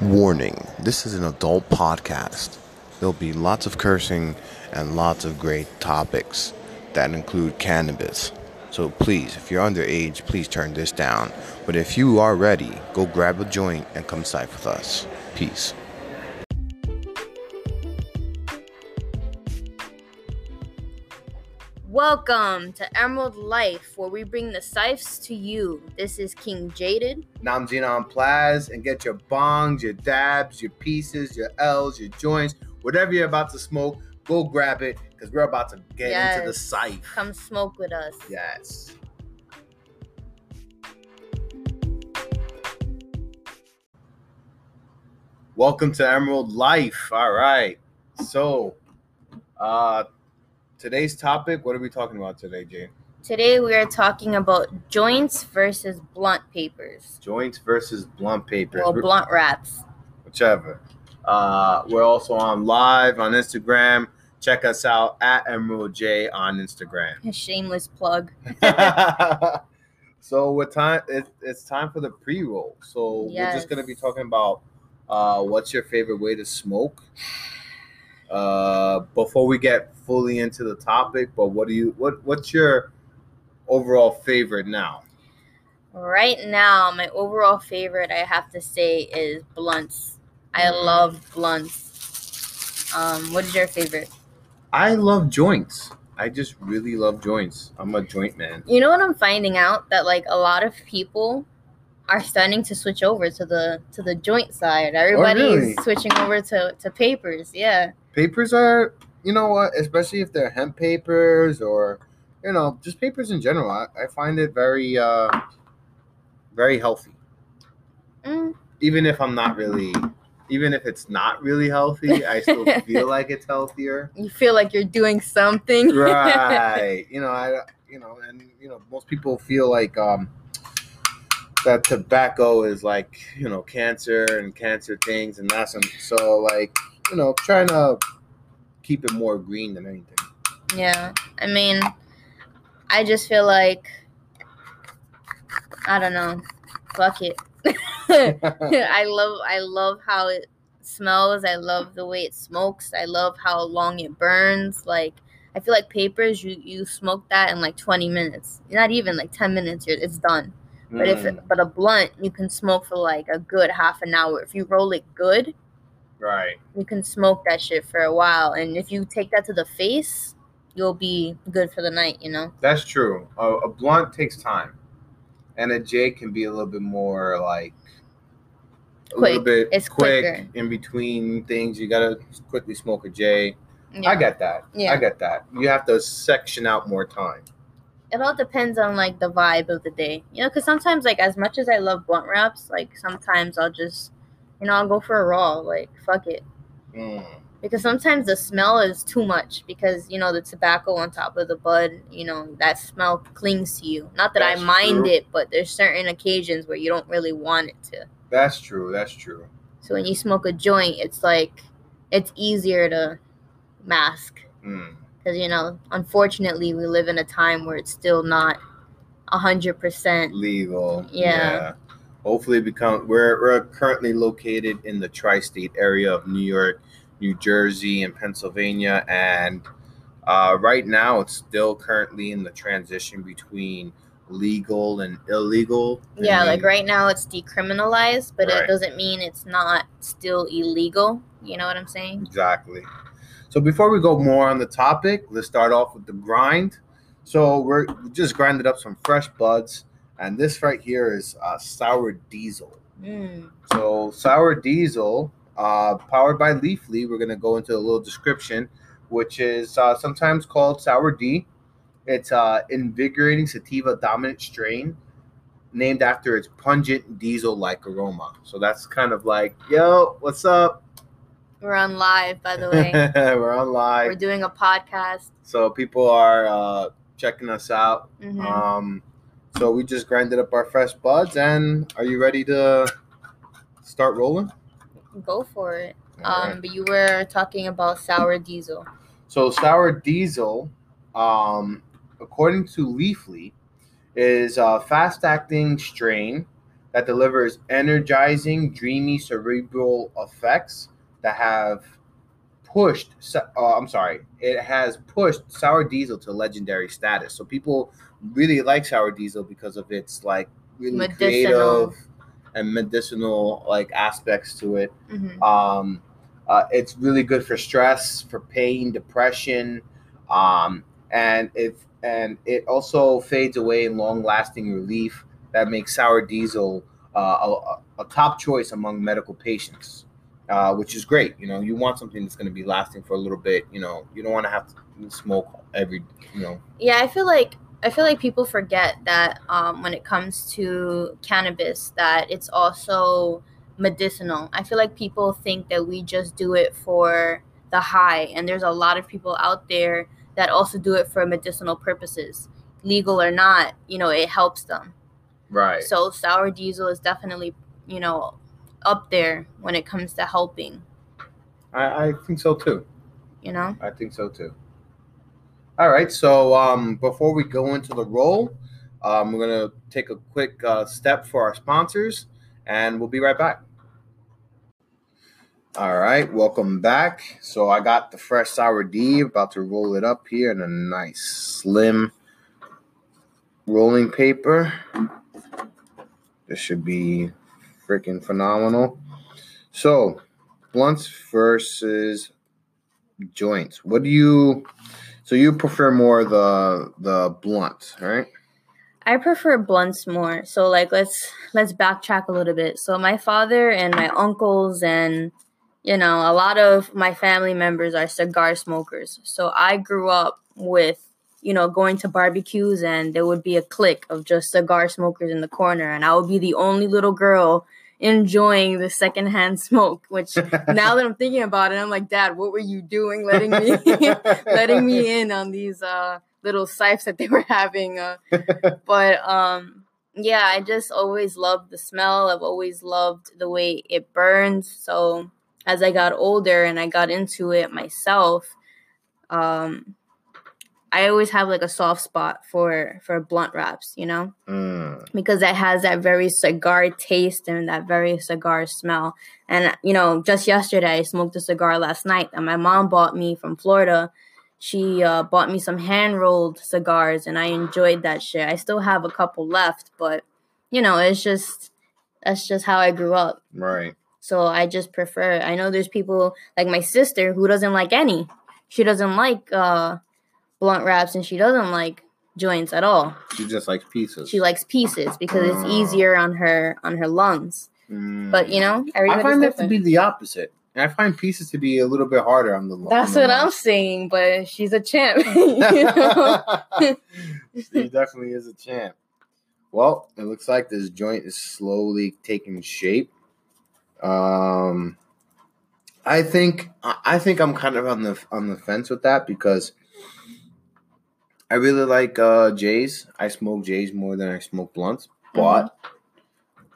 Warning this is an adult podcast. There'll be lots of cursing and lots of great topics that include cannabis. So please, if you're underage, please turn this down. But if you are ready, go grab a joint and come side with us. Peace. Welcome to Emerald Life, where we bring the sipes to you. This is King Jaded. Nam Jinan Plaz and get your bongs, your dabs, your pieces, your L's, your joints, whatever you're about to smoke, go grab it because we're about to get into the Yes. scythe. Come smoke with us. Yes. Welcome to Emerald Life. All right. So, uh today's topic, what are we talking about today, Jane? Today we are talking about joints versus blunt papers. Joints versus blunt papers. Well, We're- blunt wraps. whichever. Uh, we're also on live on Instagram. Check us out at Emerald J on Instagram. A shameless plug. so what time? It, it's time for the pre-roll. So we're just gonna be talking about uh, what's your favorite way to smoke. Uh, before we get fully into the topic, but what do you what what's your overall favorite now? Right now, my overall favorite, I have to say, is blunts. I Mm. love blunts. Um, what is your favorite? I love joints. I just really love joints. I'm a joint man. You know what I'm finding out that like a lot of people are starting to switch over to the to the joint side. Everybody's Oh, really? switching over to to papers. Yeah. Papers are you know what especially if they're hemp papers or you know just papers in general i, I find it very uh very healthy. Mm, even if i'm not really even if it's not really healthy i still feel like it's healthier. You feel like you're doing something. right. You know i you know and you know most people feel like um that tobacco is like you know cancer and cancer things and that's and so like you know trying to keep it more green than anything yeah. I mean, I just feel like I don't know. Fuck it. I love I love how it smells. I love the way it smokes. I love how long it burns. Like I feel like papers you you smoke that in like 20 minutes. Not even like 10 minutes you're, it's done. But if Mm, it, but a blunt you can smoke for like a good half an hour. If you roll it good, right you can smoke that shit for a while. And if you take that to the face, you'll be good for the night, you know? That's true. A, a blunt takes time, and a J can be a little bit more like a little bit It's quick quicker. in between things. You gotta quickly smoke a J. Yeah. I get that. Yeah. I get that. You have to section out more time. it all depends on like the vibe of the day you know because sometimes like as much as i love blunt wraps like sometimes i'll just you know i'll go for a raw like fuck it Mm. because sometimes the smell is too much because you know the tobacco on top of the bud you know that smell clings to you not that That's i mind true. it but there's certain occasions where you don't really want it to That's true. That's true. so when you smoke a joint it's like it's easier to mask Mm. because you know unfortunately we live in a time where it's still not 100% Legal. Yeah. Hopefully, become we're we're currently located in the tri-state area of New York, New Jersey, and Pennsylvania, and uh, right now it's still currently in the transition between legal and illegal. Yeah, like right now it's decriminalized, but Right. it doesn't mean it's not still illegal. You know what I'm saying? Exactly. So before we go more on the topic, let's start off with the grind. So we're we just grinded up some fresh buds, and this right here is uh, sour diesel. Mm. So sour diesel, uh, powered by Leafly. We're gonna go into a little description, which is uh, sometimes called sour D. It's uh, invigorating sativa dominant strain, named after its pungent diesel-like aroma. So that's kind of like, yo, what's up? We're on live, by the way. We're on live. We're doing a podcast. so people are uh, checking us out. Mhm. Um, so we just grinded up our fresh buds, and are you ready to start rolling? Go for it. All Um, right. but you were talking about sour diesel. So sour diesel, um, according to Leafly, is a fast-acting strain that delivers energizing, dreamy, cerebral effects that have pushed. Uh, I'm sorry, it has pushed sour diesel to legendary status. So people really like sour diesel because of its like really Medicinal. creative and medicinal like aspects to it. Mhm. Um, uh, it's really good for stress, for pain, depression, um, and it and it also fades away in long-lasting relief. That makes sour diesel uh, a, a top choice among medical patients, uh, which is great. You know, you want something that's going to be lasting for a little bit. You know, you don't want to have to smoke every. You know, Yeah, I feel like I feel like people forget that um, when it comes to cannabis, that it's also medicinal. I feel like people think that we just do it for the high, and there's a lot of people out there that also do it for medicinal purposes, legal or not. You know, it helps them. right? So sour diesel is definitely you know up there when it comes to helping. I, I think so too. You know. I think so too. All right, so um, before we go into the roll, um, we're gonna take a quick uh, step for our sponsors, and we'll be right back. All right, welcome back. So I got the fresh sour D, about to roll it up here in a nice slim rolling paper. This should be freaking phenomenal. So, blunts versus joints. What do you? So you prefer more the the blunt, right? I prefer blunts more. So like let's let's backtrack a little bit. So my father and my uncles and you know, a lot of my family members are cigar smokers. So I grew up with you know, going to barbecues and there would be a clique of just cigar smokers in the corner and I would be the only little girl enjoying the secondhand smoke, which now that I'm thinking about it, I'm like, Dad, what were you doing letting me letting me in on these uh little sipes that they were having? Uh but um yeah, I just always loved the smell. I've always loved the way it burns. So as I got older and I got into it myself, um I always have like a soft spot for for blunt wraps, you know? Mm, because it has that very cigar taste and that very cigar smell. And you know, just yesterday I smoked a cigar last night that my mom bought me from Florida. She uh, bought me some hand rolled cigars, and I enjoyed that shit. I still have a couple left, but you know, it's just that's just how I grew up. right. So I just prefer. I know there's people like my sister who doesn't like any. She doesn't like uh, blunt wraps, and she doesn't like joints at all. She just likes pieces. She likes pieces because it's Oh. easier on her on her lungs. Mm. But you know, I everybody's find that to be the opposite. And I find pieces to be a little bit harder on the. on That's the what I'm saying. But she's a champ. you know? she definitely is a champ. Well, it looks like this joint is slowly taking shape. Um, I think I I think I'm kind of on the on the fence with that because I really like uh J's. I smoke J's more than I smoke blunts, but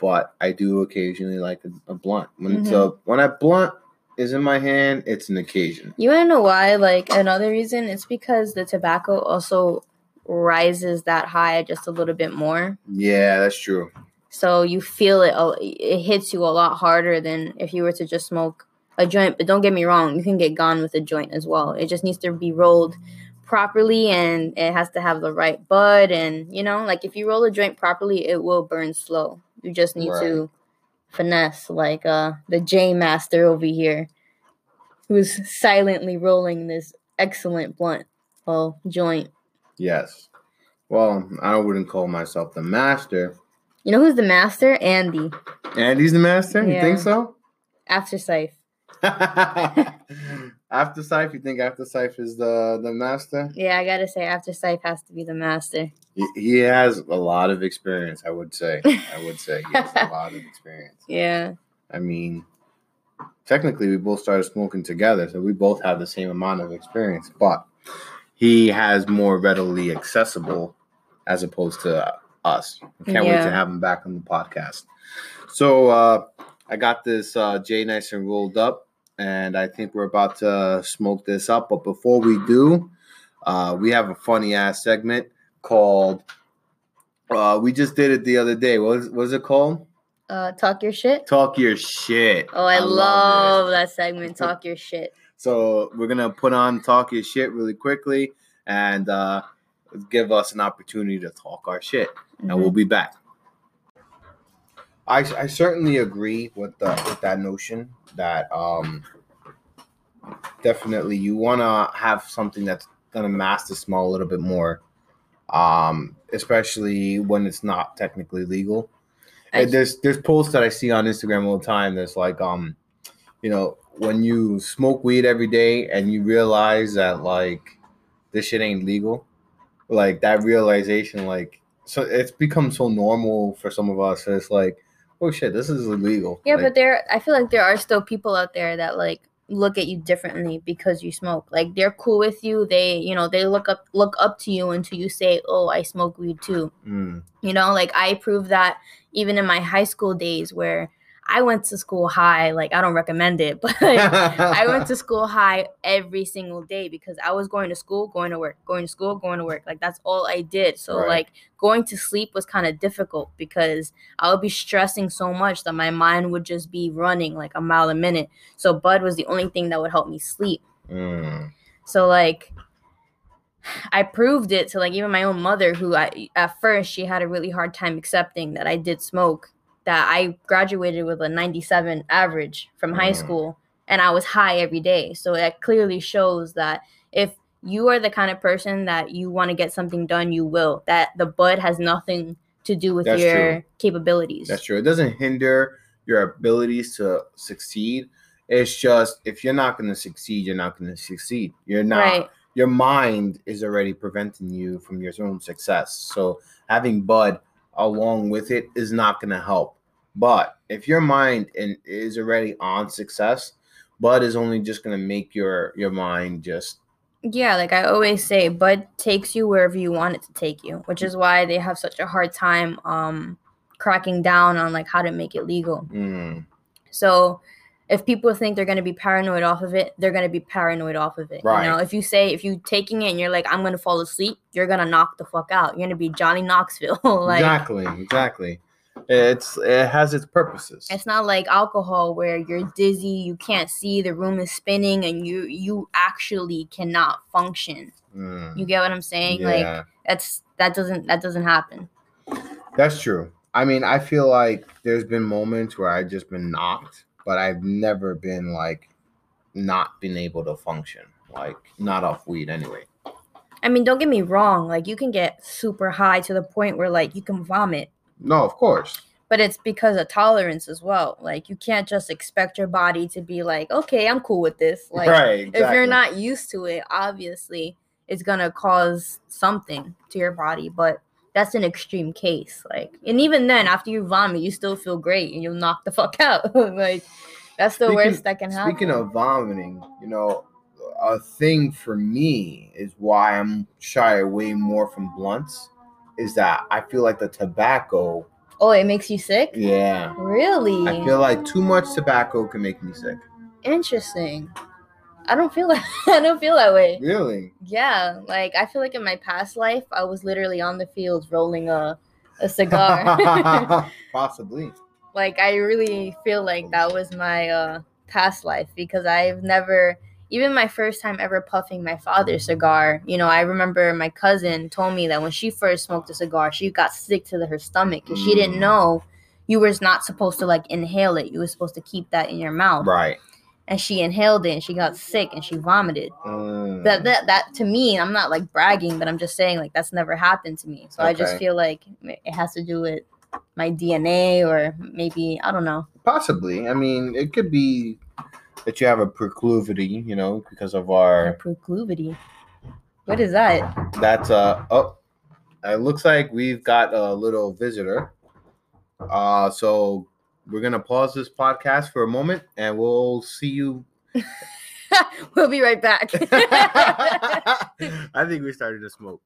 but I do occasionally like a, a blunt. When it's a when a blunt is in my hand, it's an occasion. You wanna know why? Like another reason, it's because the tobacco also rises that high just a little bit more. Yeah, that's true. So you feel it. It hits you a lot harder than if you were to just smoke a joint. But don't get me wrong, you can get gone with a joint as well. It just needs to be rolled properly, and it has to have the right bud. And you know, like if you roll a joint properly, it will burn slow. You just need to finesse, like uh the J Master over here, who's silently rolling this excellent blunt. Well, joint. Yes. Well, I wouldn't call myself the master. You know who's the master? Andy. Andy's the master? You think so? After Scythe. after Scythe, you think After Scythe is the, the master? Yeah, I gotta say, After Scythe has to be the master. He, he has a lot of experience, I would say. I would say he has a lot of experience. Yeah. I mean, technically, we both started smoking together, so we both have the same amount of experience, but he has more readily accessible as opposed to us. I can't wait to have him back on the podcast. So, uh, I got this uh, J nice and rolled up, and I think we're about to smoke this up. But before we do, uh, we have a funny ass segment called. Uh, we just did it the other day. What was, what was it called? Uh, talk your shit. Talk your shit. Oh, I, love love that segment. Talk your shit. So we're gonna put on talk your shit really quickly and uh, give us an opportunity to talk our shit, and we'll be back. I, I certainly agree with the with that notion that um definitely you want to have something that's gonna mask the smell a little bit more, um especially when it's not technically legal. And there's there's posts that I see on Instagram all the time. That's like um, you know, when you smoke weed every day and you realize that like this shit ain't legal, like that realization, like so it's become so normal for some of us. It's like, oh shit, this is illegal. Yeah, Like, but there, I feel like there are still people out there that like look at you differently because you smoke. Like they're cool with you. They, you know, they look up look up to you until you say, "Oh, I smoke weed too." mm, You know, like I proved that even in my high school days where I went to school high. Like I don't recommend it, but I went to school high every single day because I was going to school, going to work, going to school, going to work. Like that's all I did. So Right. like going to sleep was kind of difficult because I would be stressing so much that my mind would just be running like a mile a minute. So bud was the only thing that would help me sleep. mm, So like I proved it to like even my own mother who I at first she had a really hard time accepting that I did smoke that I graduated with a 97 average from high Mm. school and I was high every day. So that clearly shows that if you are the kind of person that you want to get something done, you will. That the bud has nothing to do with That's your true. capabilities. That's true. It doesn't hinder your abilities to succeed. It's just if you're not going to succeed, you're not going to succeed. You're not. Right. Your mind is already preventing you from your own success. So having Bud along with it is not going to help. But if your mind in, is already on success, Bud is only just going to make your your mind just Yeah, like I always say, Bud takes you wherever you want it to take you, which is why they have such a hard time um cracking down on like how to make it legal. mm, So if people think they're gonna be paranoid off of it, they're gonna be paranoid off of it. Right. You know, if you say if you're taking it and you're like, I'm gonna fall asleep, you're gonna knock the fuck out. You're gonna be Johnny Knoxville. like exactly, exactly. It's it has its purposes. it's not like alcohol where you're dizzy, you can't see, the room is spinning, and you you actually cannot function. Mm, You get what I'm saying? Yeah. Like that's that doesn't that doesn't happen. That's true. I mean, I feel like there's been moments where I've just been knocked, but I've never been like not been able to function. Like not off weed anyway. I mean, don't get me wrong, like you can get super high to the point where like you can vomit, No, of course. but it's because of tolerance as well. Like you can't just expect your body to be like, "Okay, I'm cool with this." Like right. if you're not used to it, obviously it's going to cause something to your body, but that's an extreme case. Like and even then after you vomit, you still feel great and you'll knock the fuck out. like that's the Speaking- worst that can happen. Speaking of vomiting, you know, a thing for me is why I'm shy away more from blunts is that I feel like the tobacco, Oh, it makes you sick? yeah. Really? I feel like too much tobacco can make me sick. Interesting. I don't feel that I don't feel that way. Really? Yeah, like I feel like in my past life I was literally on the fields rolling a a cigar. Possibly. like I really feel like that was my uh past life because I've never even my first time ever puffing my father's cigar, you know, I remember my cousin told me that when she first smoked a cigar, she got sick to the, her stomach because she didn't Mm. know you were not supposed to like inhale it. You were supposed to keep that in your mouth. Right. And she inhaled it and she got sick and she vomited. Mm. that that that to me i'm not like bragging but i'm just saying like that's never happened to me so i just feel like it has to do with my dna or maybe i don't know Possibly. I mean, it could be that you have a proclivity, you know, because of a our. proclivity what is that That's uh oh, it looks like we've got a little visitor. Uh, so we're gonna pause this podcast for a moment, and we'll see you. we'll be right back I think we started to smoke.